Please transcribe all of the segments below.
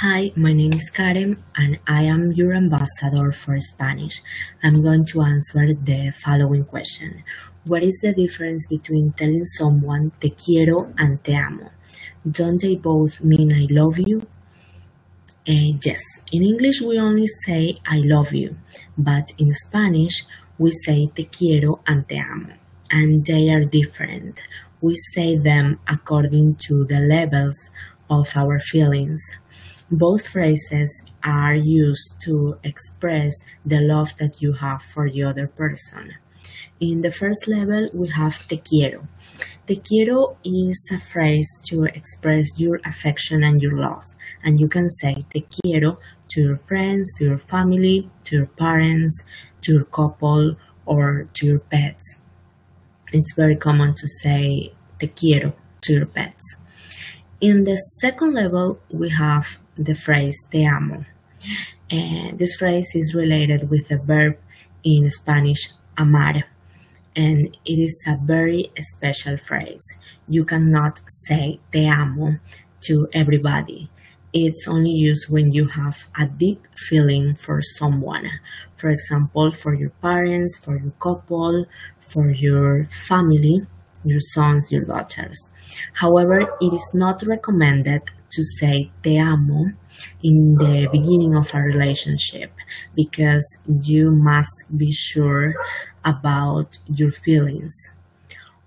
Hi, my name is Karen and I am your ambassador for Spanish. I'm going to answer the following question. What is the difference between telling someone te quiero and te amo? Don't they both mean I love you? Uh, yes, in English we only say I love you, but in Spanish we say te quiero and te amo, and they are different. We say them according to the levels of our feelings. Both phrases are used to express the love that you have for the other person. In the first level, we have te quiero. Te quiero is a phrase to express your affection and your love. And you can say te quiero to your friends, to your family, to your parents, to your couple, or to your pets. It's very common to say te quiero to your pets. In the second level, we have the phrase te amo. And this phrase is related with the verb in Spanish amar and it is a very special phrase. You cannot say te amo to everybody. It's only used when you have a deep feeling for someone. For example, for your parents, for your couple, for your family, your sons, your daughters. However, it is not recommended to say te amo in the beginning of a relationship because you must be sure about your feelings.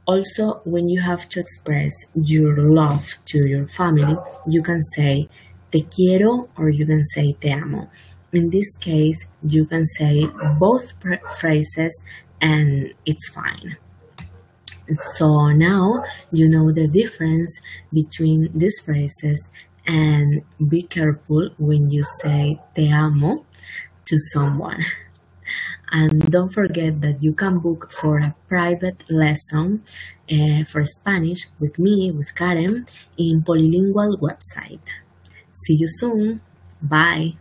Also, when you have to express your love to your family, you can say te quiero or you can say te amo. In this case, you can say both phrases and it's fine. So now you know the difference between these phrases and be careful when you say te amo to someone. And don't forget that you can book for a private lesson uh, for Spanish with me, with Karen, in Polylingual website. See you soon. Bye.